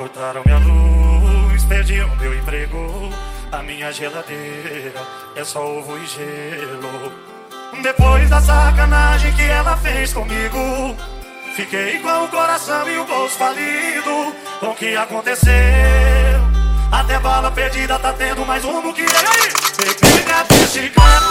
Cortaram minha luz, perdi o meu emprego. A minha geladeira é só ovo e gelo. Depois da sacanagem que ela fez comigo, fiquei com o coração e o bolso falido. Com o que aconteceu? Até bala perdida tá tendo mais rumo que eu. Bebida de chicana.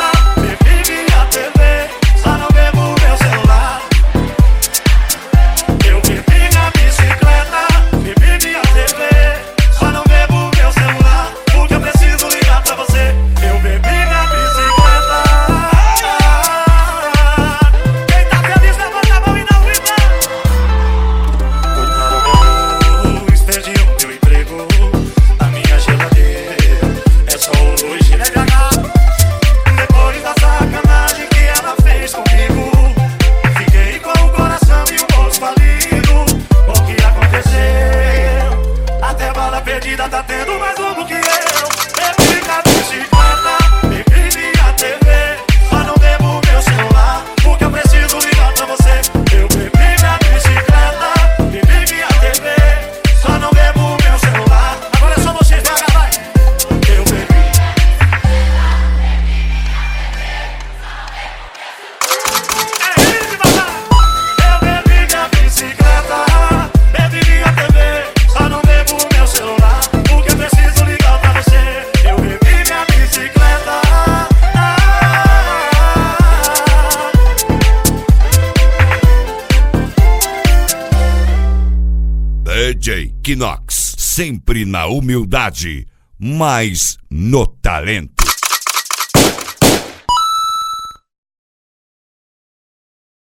perdida tá tendo mais um do que eu. DJ Kinox, sempre na humildade, mas no talento.